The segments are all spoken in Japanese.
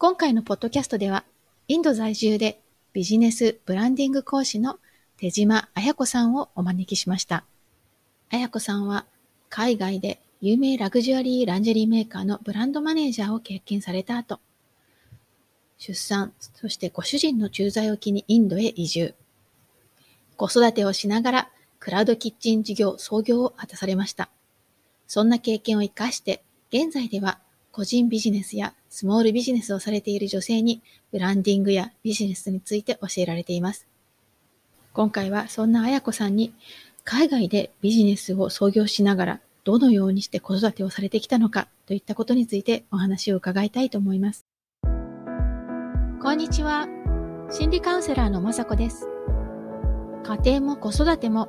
今回のポッドキャストでは、インド在住でビジネスブランディング講師の手島彩子さんをお招きしました。彩子さんは海外で有名ラグジュアリーランジェリーメーカーのブランドマネージャーを経験された後、出産、そしてご主人の駐在を機にインドへ移住。子育てをしながらクラウドキッチン事業創業を果たされました。そんな経験を活かして、現在では個人ビジネスやスモールビジネスをされている女性にブランディングやビジネスについて教えられています。今回はそんな綾子さんに海外でビジネスを創業しながらどのようにして子育てをされてきたのかといったことについてお話を伺いたいと思います。こんにちは。心理カウンセラーのまさこです。家庭も子育ても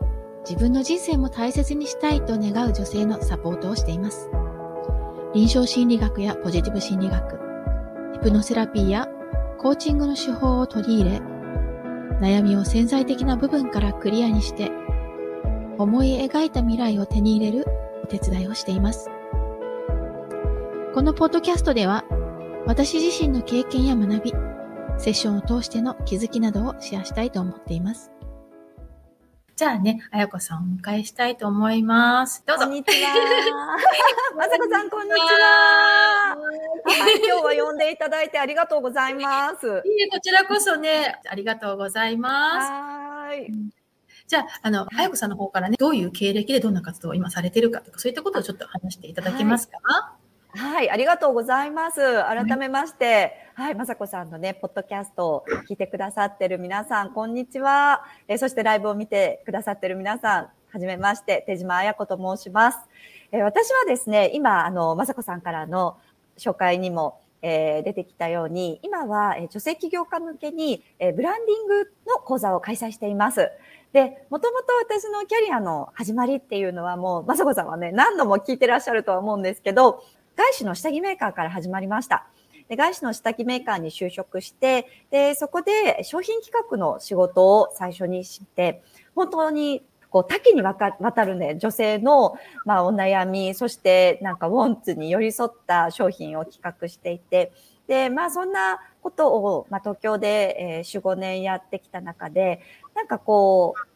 自分の人生も大切にしたいと願う女性のサポートをしています。臨床心理学やポジティブ心理学、ヒプノセラピーやコーチングの手法を取り入れ、悩みを潜在的な部分からクリアにして、思い描いた未来を手に入れるお手伝いをしています。このポッドキャストでは、私自身の経験や学び、セッションを通しての気づきなどをシェアしたいと思っています。じゃあね、あやこさんをお迎えしたいと思います。どうぞ。こんにちは。まさこさん、こんにちは。今日は呼んでいただいてありがとうございます。いえ、こちらこそね、ありがとうございます。はい。じゃあ、あの、あやこさんの方からね、どういう経歴でどんな活動を今されてるかとか、そういったことをちょっと話していただけますか、はいはい、ありがとうございます。改めまして、はい、まさこさんのね、ポッドキャストを聞いてくださってる皆さん、こんにちは。えー、そしてライブを見てくださってる皆さん、はじめまして、手島彩子と申します。えー、私はですね、今、あの、まさこさんからの紹介にも、えー、出てきたように、今は、え女性起業家向けに、えブランディングの講座を開催しています。で、もともと私のキャリアの始まりっていうのはもう、まさこさんはね、何度も聞いてらっしゃるとは思うんですけど、外資の下着メーカーから始まりました。で外資の下着メーカーに就職して、で、そこで商品企画の仕事を最初にして、本当にこう多岐にわか渡るね、女性の、まあ、お悩み、そしてなんかウォンツに寄り添った商品を企画していて、で、まあそんなことを、まあ東京で、えー、4、5年やってきた中で、なんかこう、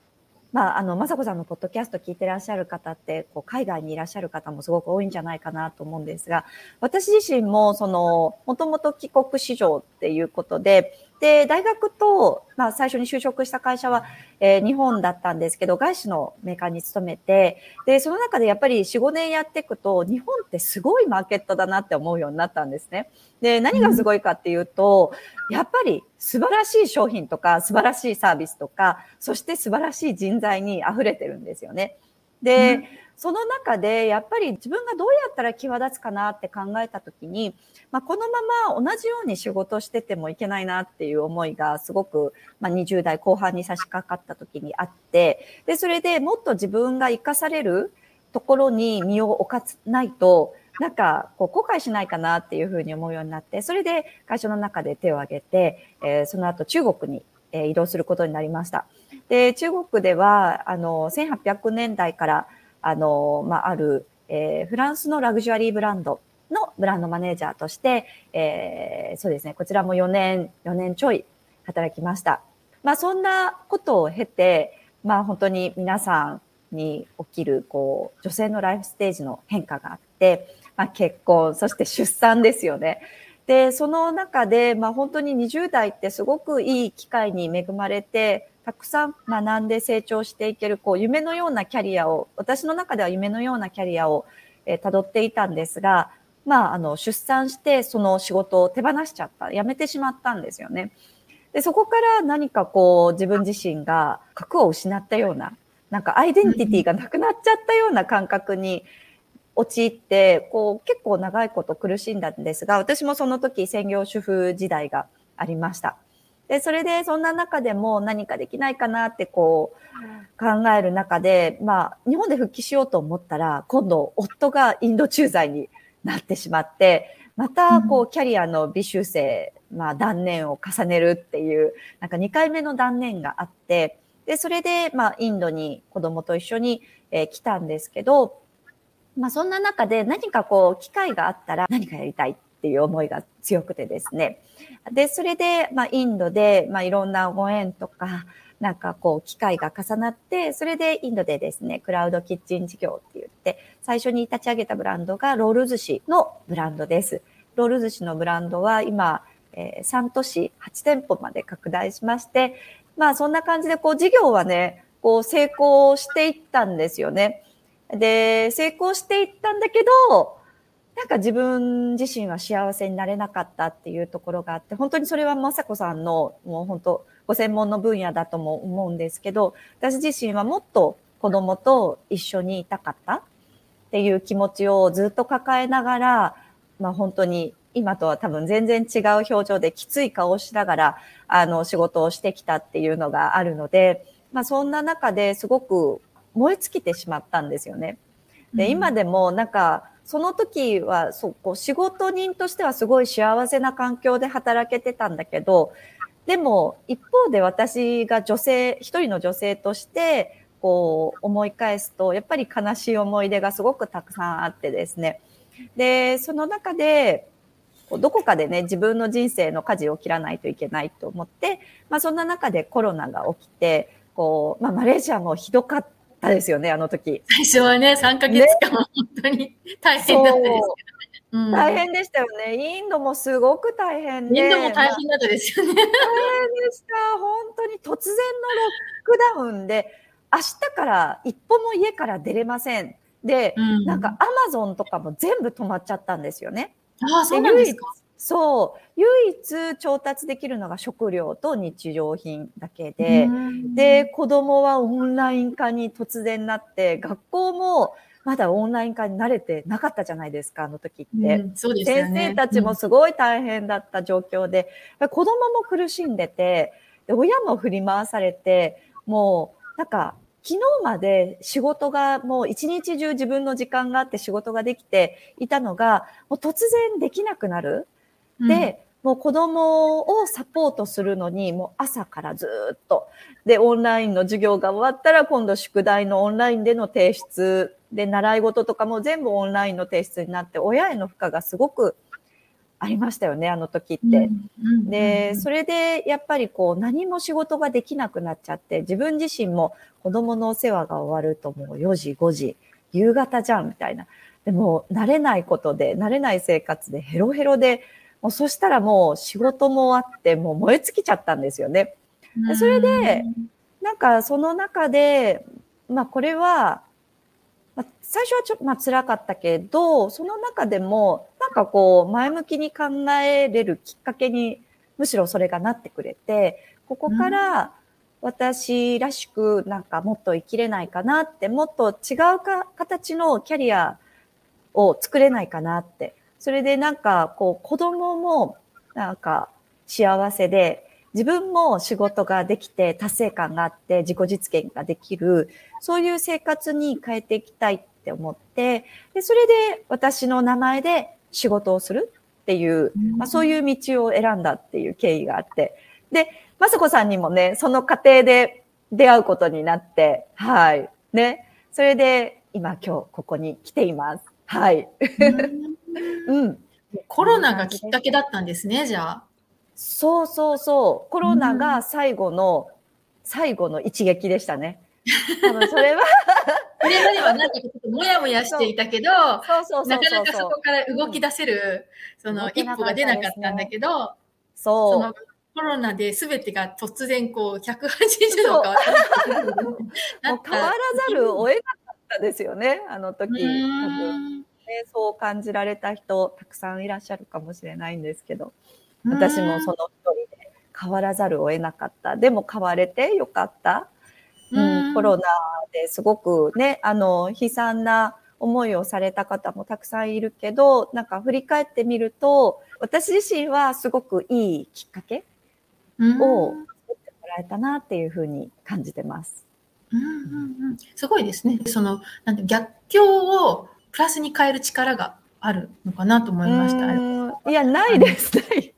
まあ、あの、雅子さんのポッドキャスト聞いてらっしゃる方って、こう、海外にいらっしゃる方もすごく多いんじゃないかなと思うんですが、私自身も、その、もともと帰国子女っていうことで、で、大学と、まあ、最初に就職した会社は、えー、日本だったんですけど、外資のメーカーに勤めて、で、その中でやっぱり4、5年やっていくと、日本ってすごいマーケットだなって思うようになったんですね。で、何がすごいかっていうと、やっぱり素晴らしい商品とか、素晴らしいサービスとか、そして素晴らしい人材に溢れてるんですよね。で、うんその中でやっぱり自分がどうやったら際立つかなって考えた時に、まあ、このまま同じように仕事しててもいけないなっていう思いがすごく、まあ、20代後半に差し掛かった時にあって、で、それでもっと自分が生かされるところに身を置かないと、なんか、こう、後悔しないかなっていうふうに思うようになって、それで会社の中で手を挙げて、えー、その後中国に、えー、移動することになりました。で、中国では、あの、1800年代から、あの、まあ、ある、えー、フランスのラグジュアリーブランドのブランドマネージャーとして、えー、そうですね、こちらも4年、4年ちょい働きました。まあ、そんなことを経て、まあ、本当に皆さんに起きる、こう、女性のライフステージの変化があって、まあ、結婚、そして出産ですよね。で、その中で、まあ、本当に20代ってすごくいい機会に恵まれて、たくさん学んで成長していける、こう、夢のようなキャリアを、私の中では夢のようなキャリアを、えー、辿っていたんですが、まあ、あの、出産して、その仕事を手放しちゃった、辞めてしまったんですよね。で、そこから何かこう、自分自身が核を失ったような、なんかアイデンティティがなくなっちゃったような感覚に陥って、こう、結構長いこと苦しんだんですが、私もその時専業主婦時代がありました。で、それでそんな中でも何かできないかなってこう考える中で、まあ日本で復帰しようと思ったら、今度夫がインド駐在になってしまって、またこうキャリアの微修正、まあ断念を重ねるっていう、なんか2回目の断念があって、で、それでまあインドに子供と一緒に、えー、来たんですけど、まあそんな中で何かこう機会があったら何かやりたいっっていう思いが強くてですね。で、それで、まあ、インドで、まあ、いろんなご縁とか、なんかこう、機会が重なって、それでインドでですね、クラウドキッチン事業って言って、最初に立ち上げたブランドがロール寿司のブランドです。ロール寿司のブランドは今、えー、3都市8店舗まで拡大しまして、まあそんな感じでこう事業はね、こう成功していったんですよね。で、成功していったんだけど、なんか自分自身は幸せになれなかったっていうところがあって、本当にそれは雅子さんのもう本当ご専門の分野だとも思うんですけど、私自身はもっと子供と一緒にいたかったっていう気持ちをずっと抱えながら、まあ本当に今とは多分全然違う表情できつい顔をしながら、あの仕事をしてきたっていうのがあるので、まあそんな中ですごく燃え尽きてしまったんですよね。で、今でもなんか、その時は、そう、こう仕事人としてはすごい幸せな環境で働けてたんだけど、でも一方で私が女性、一人の女性として、こう思い返すと、やっぱり悲しい思い出がすごくたくさんあってですね。で、その中で、どこかでね、自分の人生の舵を切らないといけないと思って、まあそんな中でコロナが起きて、こう、まあマレーシアもひどかったですよね、あの時。最初はね、3ヶ月間、本当に大変だったですけどね。うん、大変でしたよね。インドもすごく大変で。インドも大変だったですよね。大変でした。本当に突然のロックダウンで、明日から一歩も家から出れません。で、うん、なんかアマゾンとかも全部止まっちゃったんですよね。ああ、そうなんですかそう。唯一調達できるのが食料と日常品だけで、で、子供はオンライン化に突然なって、学校もまだオンライン化に慣れてなかったじゃないですか、あの時って。うん、そうですね、先生たちもすごい大変だった状況で、うん、子供も苦しんでて、で親も振り回されて、もう、なんか、昨日まで仕事がもう一日中自分の時間があって仕事ができていたのが、もう突然できなくなる。で、もう子供をサポートするのに、もう朝からずっと。で、オンラインの授業が終わったら、今度宿題のオンラインでの提出、で、習い事とかも全部オンラインの提出になって、親への負荷がすごくありましたよね、あの時って。で、それでやっぱりこう何も仕事ができなくなっちゃって、自分自身も子供のお世話が終わるともう4時、5時、夕方じゃんみたいな。でも慣れないことで、慣れない生活でヘロヘロで、もうそしたらもう仕事もあって、もう燃え尽きちゃったんですよね。でそれで、なんかその中で、まあこれは、まあ、最初はちょっとまあ辛かったけど、その中でも、なんかこう前向きに考えれるきっかけに、むしろそれがなってくれて、ここから私らしくなんかもっと生きれないかなって、もっと違うか形のキャリアを作れないかなって。それでなんか、こう、子供も、なんか、幸せで、自分も仕事ができて達成感があって自己実現ができる、そういう生活に変えていきたいって思って、で、それで私の名前で仕事をするっていう、まあ、そういう道を選んだっていう経緯があって、で、まさこさんにもね、その過程で出会うことになって、はい。ね。それで今今日ここに来ています。はい。うん。コロナがきっかけだったんですね、じゃあ。そうそうそう。コロナが最後の、うん、最後の一撃でしたね。多分それはそれまではなんかちょっともやもやしていたけど、なかなかそこから動き出せる、その一歩が出なかったんだけど、そう。そのコロナで全てが突然こう180度変わった。もう変わらざるを得なかったですよね、あの時。ね、そう感じられた人、たくさんいらっしゃるかもしれないんですけど、私もその一人で変わらざるを得なかった。でも変われてよかった。うん、コロナですごくね、あの、悲惨な思いをされた方もたくさんいるけど、なんか振り返ってみると、私自身はすごくいいきっかけを作ってもらえたなっていうふうに感じてます。うんうんうん、すごいですね。その、なんて逆境をプラスに変える力があるのかなと思いました。いや、ないです。ない。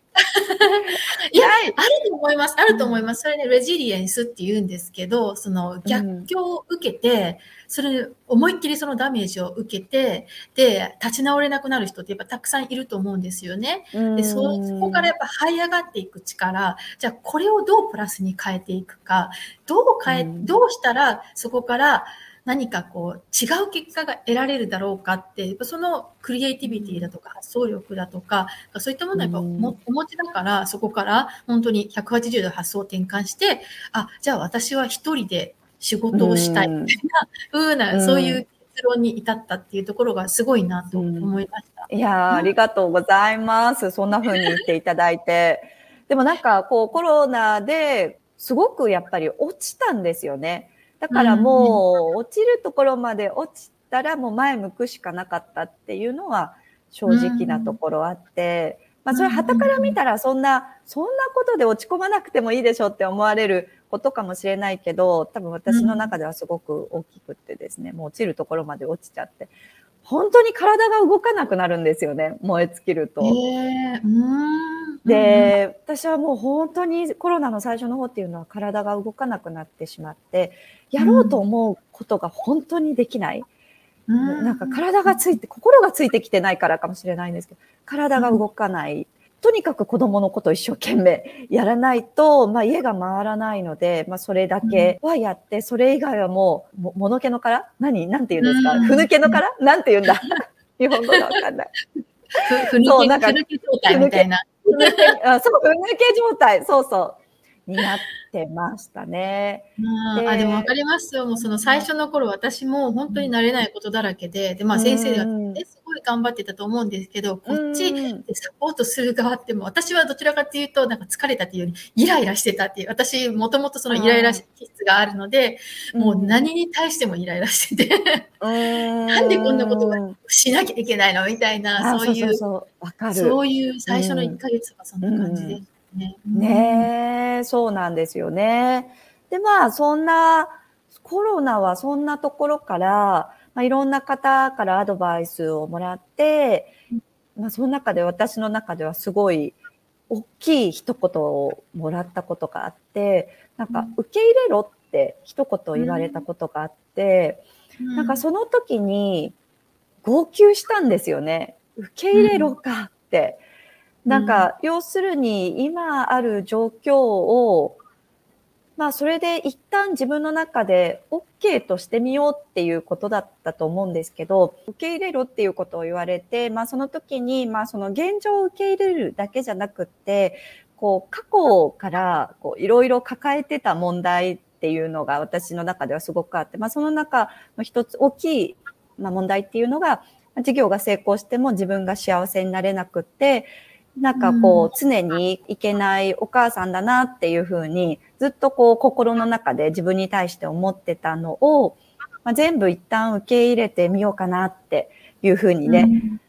いや、あると思思います。あると思います。それね、レジリエンスって言うんですけど、その逆境を受けて、それ思いっきりそのダメージを受けて、で、立ち直れなくなる人ってやっぱたくさんいると思うんですよね。で、そそこからやっぱ這い上がっていく力、じゃあこれをどうプラスに変えていくか、どう変え、どうしたらそこから何かこう違う結果が得られるだろうかって、やっぱそのクリエイティビティだとか発想力だとか、そういったものはやっぱもお持ちだから、そこから本当に180度発想を転換して、あ、じゃあ私は一人で仕事をしたいみたいな風な、そういう結論に至ったっていうところがすごいなと思いました。いやありがとうございます。そんな風に言っていただいて。でもなんかこうコロナですごくやっぱり落ちたんですよね。だからもう落ちるところまで落ちたらもう前向くしかなかったっていうのは正直なところあって、まあそれ旗から見たらそんな、そんなことで落ち込まなくてもいいでしょって思われることかもしれないけど、多分私の中ではすごく大きくってですね、もう落ちるところまで落ちちゃって、本当に体が動かなくなるんですよね、燃え尽きると。えー、で、私はもう本当にコロナの最初の方っていうのは体が動かなくなってしまって、やろうと思うことが本当にできない。うん、なんか体がついて、心がついてきてないからかもしれないんですけど、体が動かない。うん、とにかく子供のことを一生懸命 やらないと、まあ家が回らないので、まあそれだけはやって、それ以外はもう、も、ものけの殻何？なんて言うんですか、うん、ふぬけの殻なんて言うんだ？日本語がわかんない。ふ、ふぬけ、ふぬけ状態みたいな。あ そう、ふぬけ状態。そうそう。になってましたね。であでも分かりますよ。もうその最初の頃、私も本当に慣れないことだらけで、で、まあ先生が、ね、すごい頑張ってたと思うんですけど、こっちでサポートする側っても、私はどちらかっていうと、なんか疲れたっていうより、イライラしてたっていう、私、もともとそのイライラ気質があるので、もう何に対してもイライラしててなんでこんなことがしなきゃいけないの？みたいな、そういう、そういう最初の1ヶ月はそんな感じで。す。ね。ねえ、そうなんですよね。で、まあ、そんな、コロナはそんなところから、まあ、いろんな方からアドバイスをもらって、まあ、その中で私の中ではすごい大きい一言をもらったことがあって、なんか、受け入れろって一言言われたことがあって、なんかその時に号泣したんですよね。受け入れろかって。なんか、要するに今ある状況を、まあそれで一旦自分の中で OK としてみようっていうことだったと思うんですけど、受け入れろっていうことを言われて、まあその時に、まあその現状を受け入れるだけじゃなくって、こう過去からこういろいろ抱えてた問題っていうのが私の中ではすごくあって、まあその中の一つ大きい、まあ、問題っていうのが、事業が成功しても自分が幸せになれなくって、なんかこう、常にいけないお母さんだなっていうふうに、ずっとこう、心の中で自分に対して思ってたのを、まあ、全部一旦受け入れてみようかなっていうふうにね、うん、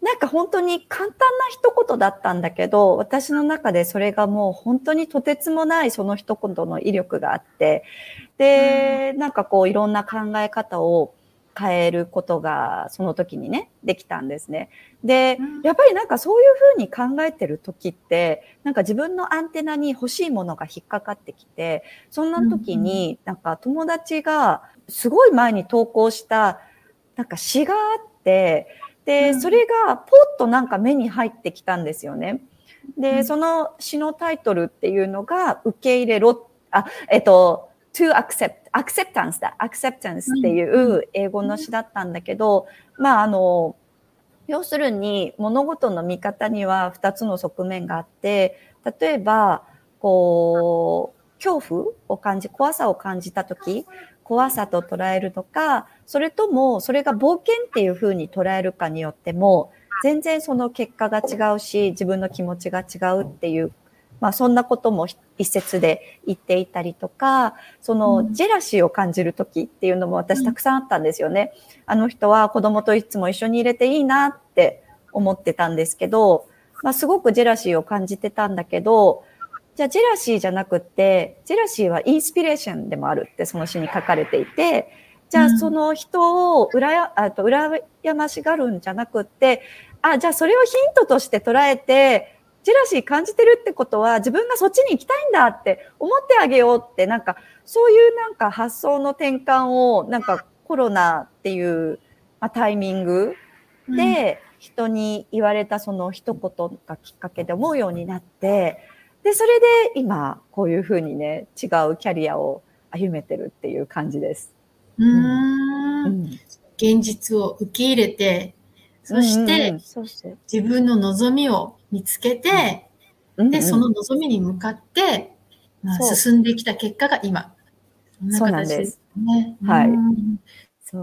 なんか本当に簡単な一言だったんだけど、私の中でそれがもう本当にとてつもないその一言の威力があって、で、なんかこういろんな考え方を変えることがその時にね、できたんですね。で、やっぱりなんかそういうふうに考えてる時って、なんか自分のアンテナに欲しいものが引っかかってきて、そんな時になんか友達がすごい前に投稿したなんか詩があって、で、それがポッとなんか目に入ってきたんですよね。で、その詩のタイトルっていうのが受け入れろ、あ、えっと、to accept, acceptance だ、acceptance っていう英語の詩だったんだけど、まああの、要するに物事の見方には2つの側面があって、例えば、こう、恐怖を感じ、怖さを感じたとき、怖さと捉えるとか、それともそれが冒険っていうふうに捉えるかによっても、全然その結果が違うし、自分の気持ちが違うっていうまあそんなことも一節で言っていたりとか、そのジェラシーを感じる時っていうのも私たくさんあったんですよね。あの人は子供といつも一緒に入れていいなって思ってたんですけど、まあすごくジェラシーを感じてたんだけど、じゃあジェラシーじゃなくって、ジェラシーはインスピレーションでもあるってその詩に書かれていて、じゃあその人を裏や、あと羨ましがるんじゃなくって、あ、じゃあそれをヒントとして捉えて、ジェラシー感じてるってことは自分がそっちに行きたいんだって思ってあげようってなんかそういうなんか発想の転換をなんかコロナっていう、まあ、タイミングで人に言われたその一言がきっかけで思うようになってでそれで今こういうふうにね違うキャリアを歩めてるっていう感じです。うーん。うん。現実を受け入れて、そしうんうんうてう。自分の望みを見つけて、で、うんうんその望みに向かって、まあ、そう進んできた結果が今。そんなそうなんで形ですすね。はい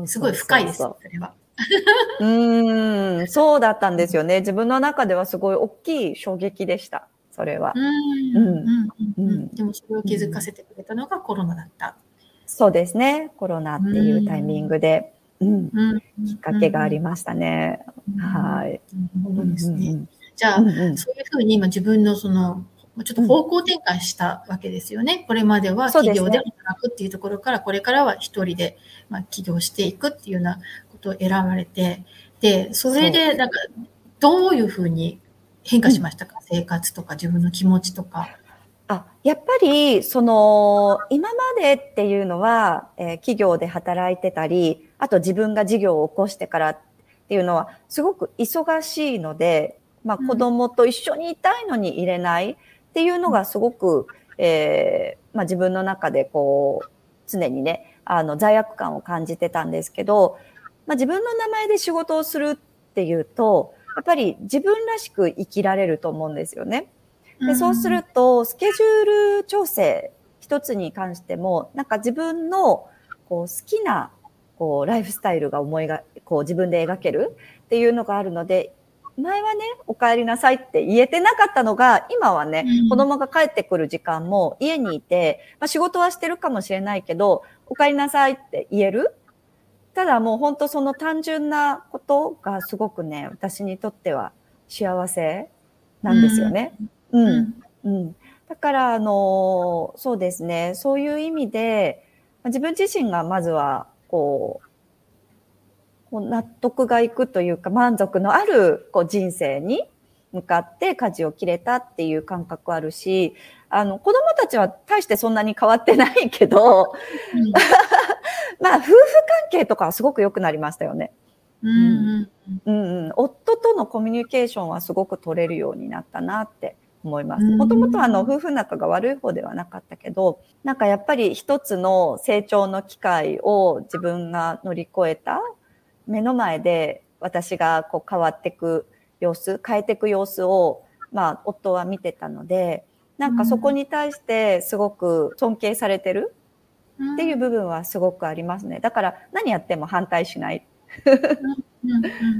すごい深いです、そそれは。うーん、そうだったんですよね。自分の中ではすごい大きい衝撃でした。それは。うんうんうんうんうんでもそれを気づかせてくれたのがコロナだった。そうですね。コロナっていうタイミングで、うん、うんきっかけがありましたね。すはい。なるほどですね。うんじゃあ、うんうん。そういうふうに今自分のその、ちょっと方向転換したわけですよね。これまでは企業で働くっていうところから、これからは一人で、まあ、起業していくっていうようなことを選ばれて、で、それで、なんか、どういうふうに変化しましたか、生活とか自分の気持ちとか。あ、やっぱり、その、今までっていうのは、えー企業で働いてたり、あと自分が事業を起こしてからっていうのは、すごく忙しいので、まあうん。子供と一緒にいたいのに入れないっていうのがすごく、えーまあ自分の中でこう、常にね、あの、罪悪感を感じてたんですけど、まあ自分の名前で仕事をするっていうと、やっぱり自分らしく生きられると思うんですよね。でそうすると、スケジュール調整一つに関しても、なんか自分のこう好きなこうライフスタイルが思いが、こう自分で描けるっていうのがあるので、前はね、お帰りなさいって言えてなかったのが、今はね、うん。子供が帰ってくる時間も家にいて、まあ、仕事はしてるかもしれないけど、お帰りなさいって言える？ただもう本当その単純なことがすごくね、私にとっては幸せなんですよね。うん。うん。うん、だから、あのそうですね、そういう意味で、まあ自分自身がまずは、こう、こう納得がいくというか、満足のあるこう人生に向かって舵を切れたっていう感覚あるし、あの、子供たちは大してそんなに変わってないけど、う んまあ、夫婦関係とかはすごく良くなりましたよね。うんうん夫とのコミュニケーションはすごく取れるようになったなって思います。うんもともとあの夫婦仲が悪い方ではなかったけど、なんかやっぱり一つの成長の機会を自分が乗り越えた目の前で私がこう変わっていく様子、変えていく様子を、まあ夫は見てたので、なんかそこに対してすごく尊敬されてるうんっていう部分はすごくありますね。だから何やっても反対しない。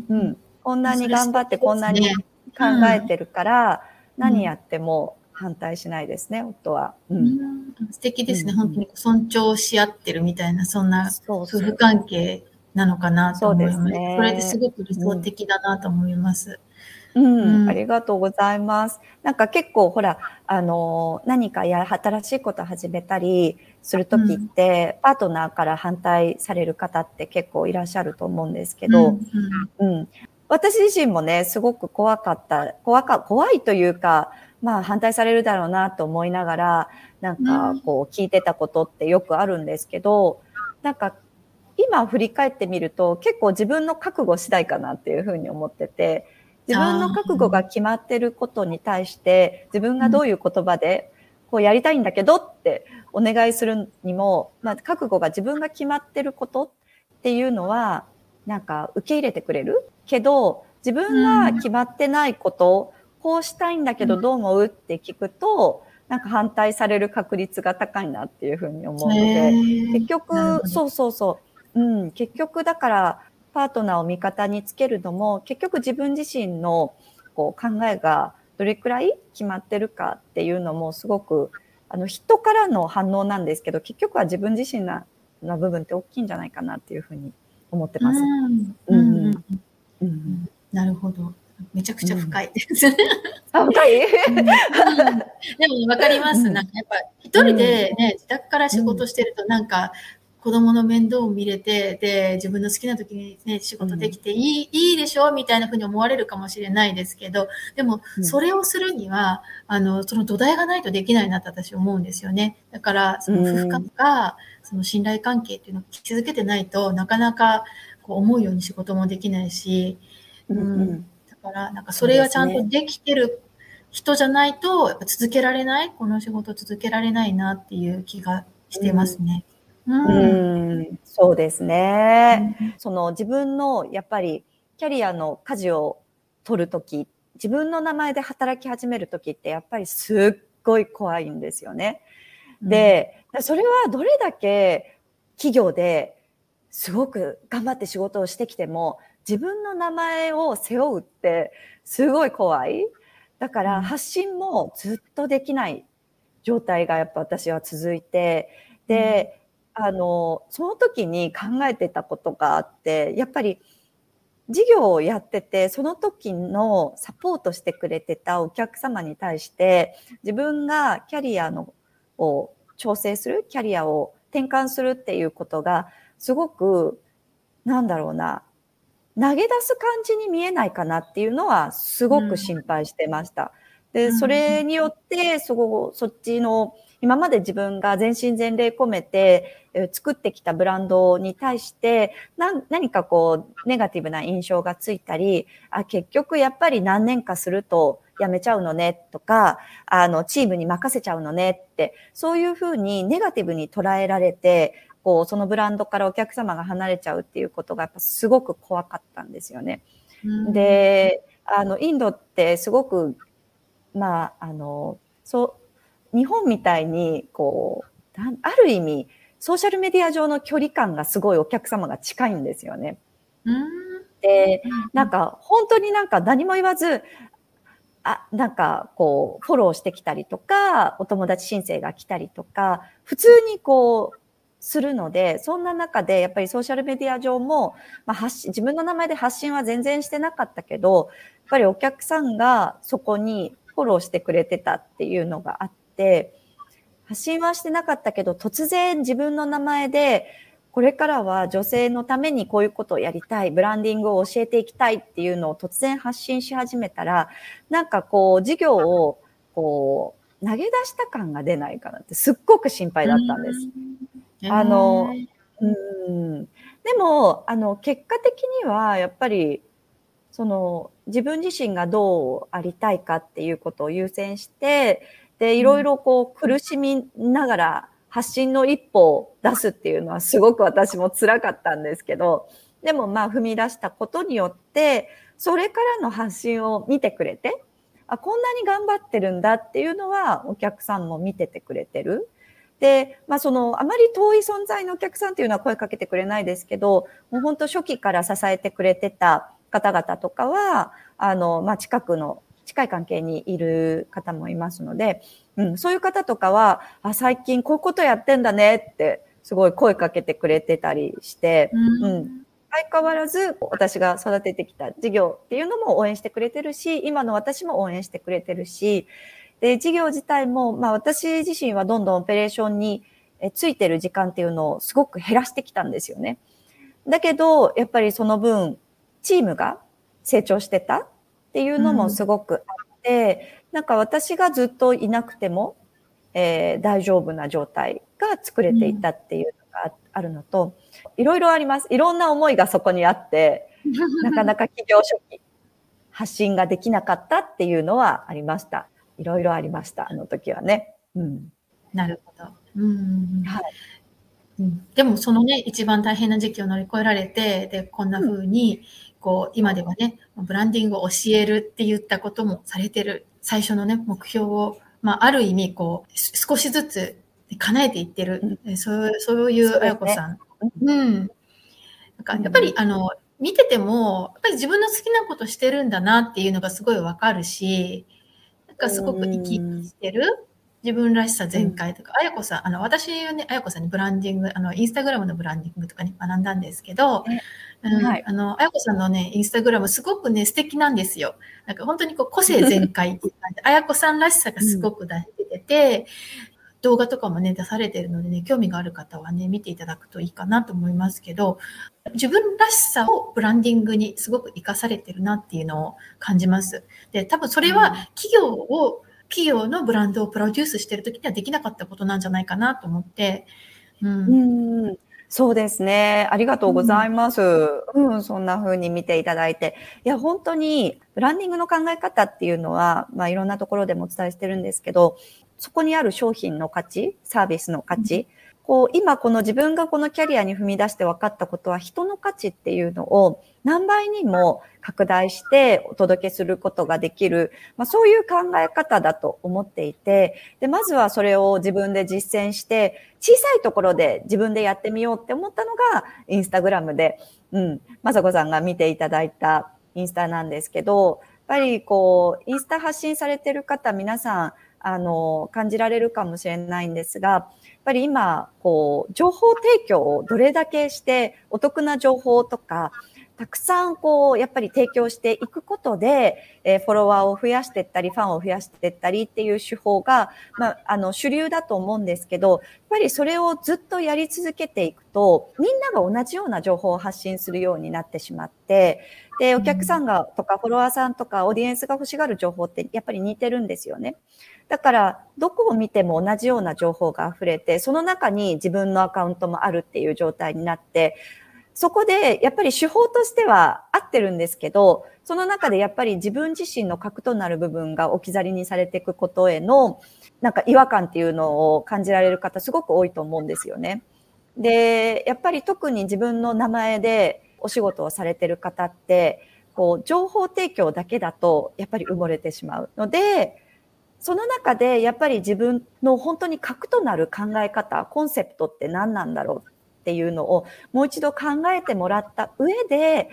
うんこんなに頑張ってこんなに考えてるから、うん何やっても反対しないですね、夫は。う。うんん素敵ですね、うん本当に尊重し合ってるみたいな、そんな夫婦関係なのかなと思います。そうですねそれですごく理想的だなと思います。うん、うんありがとうございます。なんか結構ほら、あの、何かや、新しいこと始めたりするときって、パートナーから反対される方って結構いらっしゃると思うんですけど、うんうん。私自身もね、すごく怖かった、怖か、怖いというか、まあ反対されるだろうなと思いながら、なんかうんこう聞いてたことってよくあるんですけど、なんか今振り返ってみると結構自分の覚悟次第かなっていうふうに思ってて、自分の覚悟が決まってることに対して、自分がどういう言葉でこうやりたいんだけどってお願いするにも、まあ覚悟が自分が決まってることっていうのは、なんか受け入れてくれる？けど、自分が決まってないこと、こうしたいんだけどどう思う？って聞くと、なんか反対される確率が高いなっていうふうに思うので、結局、ど。そうそうそう、うん、結局だから、パートナーを味方につけるのも、結局自分自身のこう考えがどれくらい決まってるかっていうのもすごく、あの人からの反応なんですけど、結局は自分自身なの部分って大きいんじゃないかなっていうふうに思ってます。うん。ううん。んうんうん、なるほど。めちゃくちゃ深い。です。あ、深い？でもわかります。うん。なんかやっぱ一人でね、自宅から仕事してるとなんか、子供の面倒を見れて、で、自分の好きな時にね、仕事できていい、うん、いいでしょみたいな風に思われるかもしれないですけど、でも、それをするには、うん、あの、その土台がないとできないなって私思うんですよね。だから、その夫婦間が、その信頼関係っていうのを築けてないとなかなかこう思うように仕事もできないし、うん、うん、だからなんかそれがちゃんとできてる人じゃないと、やっぱ続けられない、この仕事続けられないなっていう気がしてますね。うん、うん。そうですね、うん、その自分のやっぱりキャリアの舵を取るとき、自分の名前で働き始めるときってやっぱりすっごい怖いんですよね。で、それはどれだけ企業ですごく頑張って仕事をしてきても、自分の名前を背負うってすごい怖い。だから発信もずっとできない状態がやっぱ私は続いて、で、あの、その時に考えてたことがあって、やっぱり事業をやってて、その時のサポートしてくれてたお客様に対して、自分がキャリアのを調整する、キャリアを転換するっていうことが、すごく、なんだろうな、投げ出す感じに見えないかなっていうのは、すごく心配してました。うん、で、それによって、そこ、そっちの、今まで自分が全身全霊込めて、え作ってきたブランドに対して何かこうネガティブな印象がついたりあ結局やっぱり何年かすると辞めちゃうのねとかあのチームに任せちゃうのねってそういうふうにネガティブに捉えられてこうそのブランドからお客様が離れちゃうっていうことがやっぱすごく怖かったんですよね。であのインドってすごくまああのそう日本みたいにこうある意味ソーシャルメディア上の距離感がすごいお客様が近いんですよね。で、なんか本当になんか何も言わず、あ、なんかこうフォローしてきたりとか、お友達申請が来たりとか、普通にこうするので、そんな中でやっぱりソーシャルメディア上も、まあ、発信、自分の名前で発信は全然してなかったけど、やっぱりお客さんがそこにフォローしてくれてたっていうのがあって、発信はしてなかったけど、突然自分の名前で、これからは女性のためにこういうことをやりたい、ブランディングを教えていきたいっていうのを突然発信し始めたら、なんかこう、事業をこう、投げ出した感が出ないかなってすっごく心配だったんです。あの、うん。でも、あの、結果的にはやっぱり、その、自分自身がどうありたいかっていうことを優先して、で、いろいろこう苦しみながら発信の一歩を出すっていうのはすごく私も辛かったんですけど、でもまあ踏み出したことによって、それからの発信を見てくれて、あ、こんなに頑張ってるんだっていうのはお客さんも見ててくれてる。で、まあその、あまり遠い存在のお客さんっていうのは声かけてくれないですけど、もう本当初期から支えてくれてた方々とかは、あの、まあ近くの近い関係にいる方もいますので、うん、そういう方とかは、あ、最近こういうことやってんだねって、すごい声かけてくれてたりして、うん、うん、相変わらず私が育ててきた事業っていうのも応援してくれてるし、今の私も応援してくれてるし、で、事業自体も、まあ私自身はどんどんオペレーションについてる時間っていうのをすごく減らしてきたんですよね。だけど、やっぱりその分、チームが成長してたっていうのもすごくあって、うん、なんか私がずっといなくても、えー、大丈夫な状態が作れていたっていうのがあるのと、いろいろあります。いろんな思いがそこにあって、なかなか企業初期発信ができなかったっていうのはありました。いろいろありました、あの時はね。うん。なるほど。うん。はい。うん、でもそのね、一番大変な時期を乗り越えられて、で、こんな風に、こう、今ではね、ブランディングを教えるって言ったこともされてる、最初のね、目標を、まあ、ある意味、こう、少しずつ叶えていってる、うん、そうそういうあやこさん。うん。なんか、やっぱり、あの、見てても、やっぱり自分の好きなことしてるんだなっていうのがすごいわかるし、なんかすごく生き生きしてる。自分らしさ全開とか、あやこさん、あの、私はね、あやこさんにブランディング、あの、インスタグラムのブランディングとかに学んだんですけど、うん、はい、あの、あやこさんのね、インスタグラムすごくね、素敵なんですよ。なんか本当にこう、個性全開って感じで、あやこさんらしさがすごく出してて、動画とかもね、出されてるのでね、興味がある方はね、見ていただくといいかなと思いますけど、自分らしさをブランディングにすごく活かされてるなっていうのを感じます。で、多分それは企業を、企業のブランドをプロデュースしてる時にはできなかったことなんじゃないかなと思って、うん、うんそうですね。ありがとうございます。うん、うん、そんな風に見ていただいて。いや、本当に、ブランディングの考え方っていうのは、まあ、いろんなところでもお伝えしてるんですけど、そこにある商品の価値、サービスの価値、こう、今この自分がこのキャリアに踏み出して分かったことは人の価値っていうのを何倍にも拡大してお届けすることができる、まあ、そういう考え方だと思っていて、で、まずはそれを自分で実践して、小さいところで自分でやってみようって思ったのが、インスタグラムで、うん、まさこさんが見ていただいたインスタなんですけど、ぱりこう、インスタ発信されてる方、皆さん、あの、感じられるかもしれないんですが、やっぱり今、こう、情報提供をどれだけして、お得な情報とか、たくさんこう、やっぱり提供していくことで、えー、フォロワーを増やしていったり、ファンを増やしていったりっていう手法が、まあ、あの、主流だと思うんですけど、やっぱりそれをずっとやり続けていくと、みんなが同じような情報を発信するようになってしまって、で、お客さんがとか、フォロワーさんとか、オーディエンスが欲しがる情報ってやっぱり似てるんですよね。だから、どこを見ても同じような情報が溢れて、その中に自分のアカウントもあるっていう状態になって、そこでやっぱり手法としては合ってるんですけど、その中でやっぱり自分自身の核となる部分が置き去りにされていくことへの、なんか違和感っていうのを感じられる方すごく多いと思うんですよね。で、やっぱり特に自分の名前でお仕事をされてる方って、こう、情報提供だけだとやっぱり埋もれてしまうので、その中でやっぱり自分の本当に核となる考え方、コンセプトって何なんだろうっていうのをもう一度考えてもらった上で、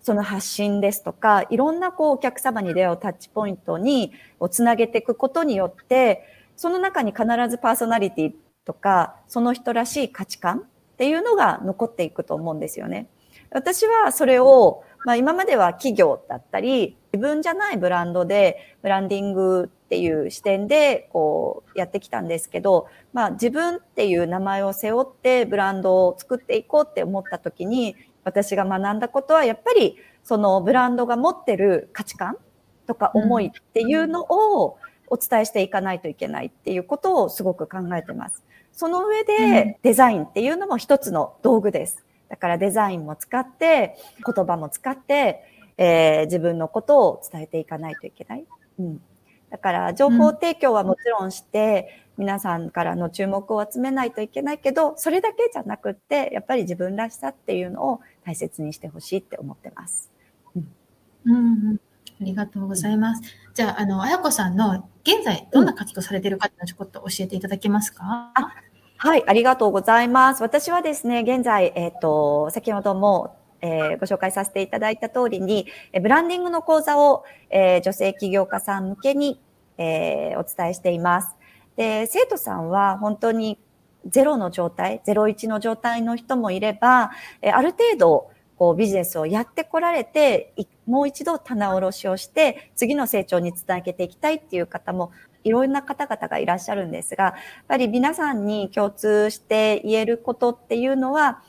その発信ですとか、いろんなこうお客様に出会うタッチポイントにをつなげていくことによって、その中に必ずパーソナリティとか、その人らしい価値観っていうのが残っていくと思うんですよね。私はそれを、まあ今までは企業だったり、自分じゃないブランドでブランディングっていう視点でこうやってきたんですけど、まあ自分っていう名前を背負ってブランドを作っていこうって思った時に、私が学んだことはやっぱりそのブランドが持ってる価値観とか思いっていうのをお伝えしていかないといけないっていうことをすごく考えてます。その上でデザインっていうのも一つの道具です。だからデザインも使って、言葉も使って、えー、自分のことを伝えていかないといけない。うん。だから情報提供はもちろんして、うん、皆さんからの注目を集めないといけないけど、それだけじゃなくって、やっぱり自分らしさっていうのを大切にしてほしいって思ってます。うん。うん、うん、ありがとうございます。じゃあ、あの、あやこさんの現在どんな活動されているかってちょっと教えていただけますか、はい、ありがとうございます。私はですね、現在、えっ、ー、と、先ほどもえー、ご紹介させていただいた通りに、ブランディングの講座を、えー、女性起業家さん向けに、え、お伝えしています。で、生徒さんは本当にゼロの状態、ゼロ一の状態の人もいれば、えある程度、こうビジネスをやってこられて、もう一度棚卸しをして、次の成長につなげていきたいっていう方も、いろんな方々がいらっしゃるんですが、やっぱり皆さんに共通して言えることっていうのは、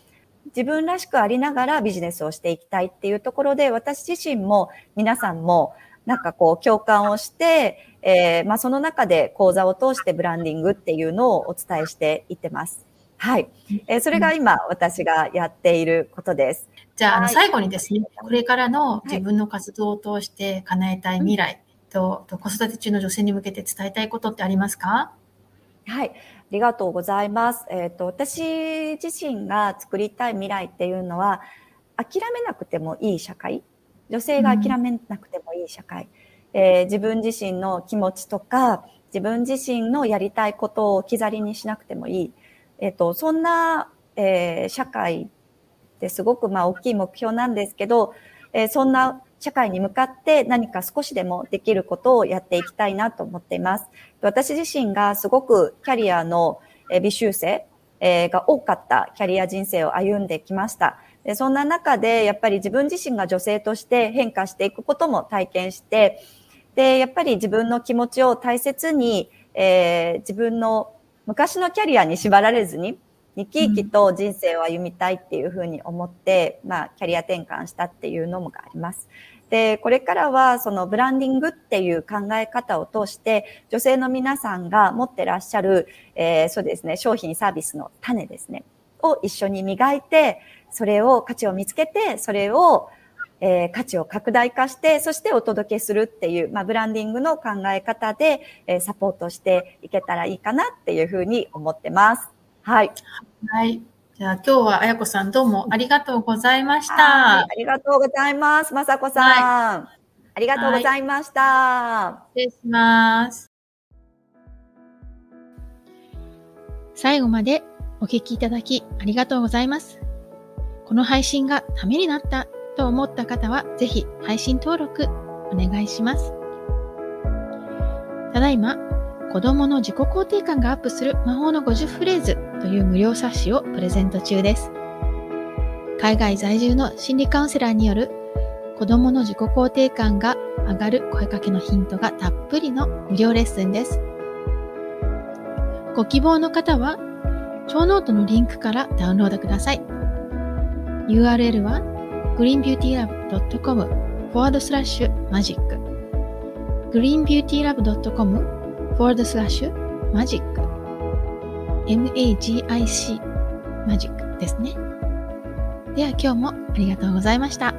自分らしくありながらビジネスをしていきたいっていうところで、私自身も皆さんもなんかこう共感をして、えー、まあその中で講座を通してブランディングっていうのをお伝えしていってます。はい。えー、それが今私がやっていることです。じゃあ、あの最後にですね、これからの自分の活動を通して叶えたい未来と、と子育て中の女性に向けて伝えたいことってありますか？はい。ありがとうございます。えっ、ー、と、私自身が作りたい未来っていうのは、諦めなくてもいい社会。女性が諦めなくてもいい社会。うん、えー、自分自身の気持ちとか、自分自身のやりたいことを置き去りにしなくてもいい。えっ、ー、と、そんな、えー、社会ってすごくまあ大きい目標なんですけど、えー、そんな社会に向かって何か少しでもできることをやっていきたいなと思っています。私自身がすごくキャリアの微修正が多かったキャリア人生を歩んできました。でそんな中でやっぱり自分自身が女性として変化していくことも体験して、で、やっぱり自分の気持ちを大切に、えー、自分の昔のキャリアに縛られずに、生き生きと人生を歩みたいっていうふうに思って、まあ、キャリア転換したっていうのもあります。で、これからはそのブランディングっていう考え方を通して、女性の皆さんが持ってらっしゃる、えー、そうですね、商品サービスの種ですね、を一緒に磨いて、それを価値を見つけて、それをえー、価値を拡大化して、そしてお届けするっていう、まあ、ブランディングの考え方で、えー、サポートしていけたらいいかなっていうふうに思ってます。はい。はい。じゃあ今日はあやこさんどうもありがとうございました。ありがとうございます。まさこさん、はい。ありがとうございました。失礼します。最後までお聞きいただきありがとうございます。この配信がためになったと思った方は、ぜひ配信登録お願いします。ただいま、子供の自己肯定感がアップする魔法の50フレーズという無料冊子をプレゼント中です。海外在住の心理カウンセラーによる子供の自己肯定感が上がる声かけのヒントがたっぷりの無料レッスンです。ご希望の方は、ショーノートのリンクからダウンロードください。URL は greenbeautylab.com forward slash magic greenbeautylab.com forward slash magic magic マジックですね。では今日もありがとうございました。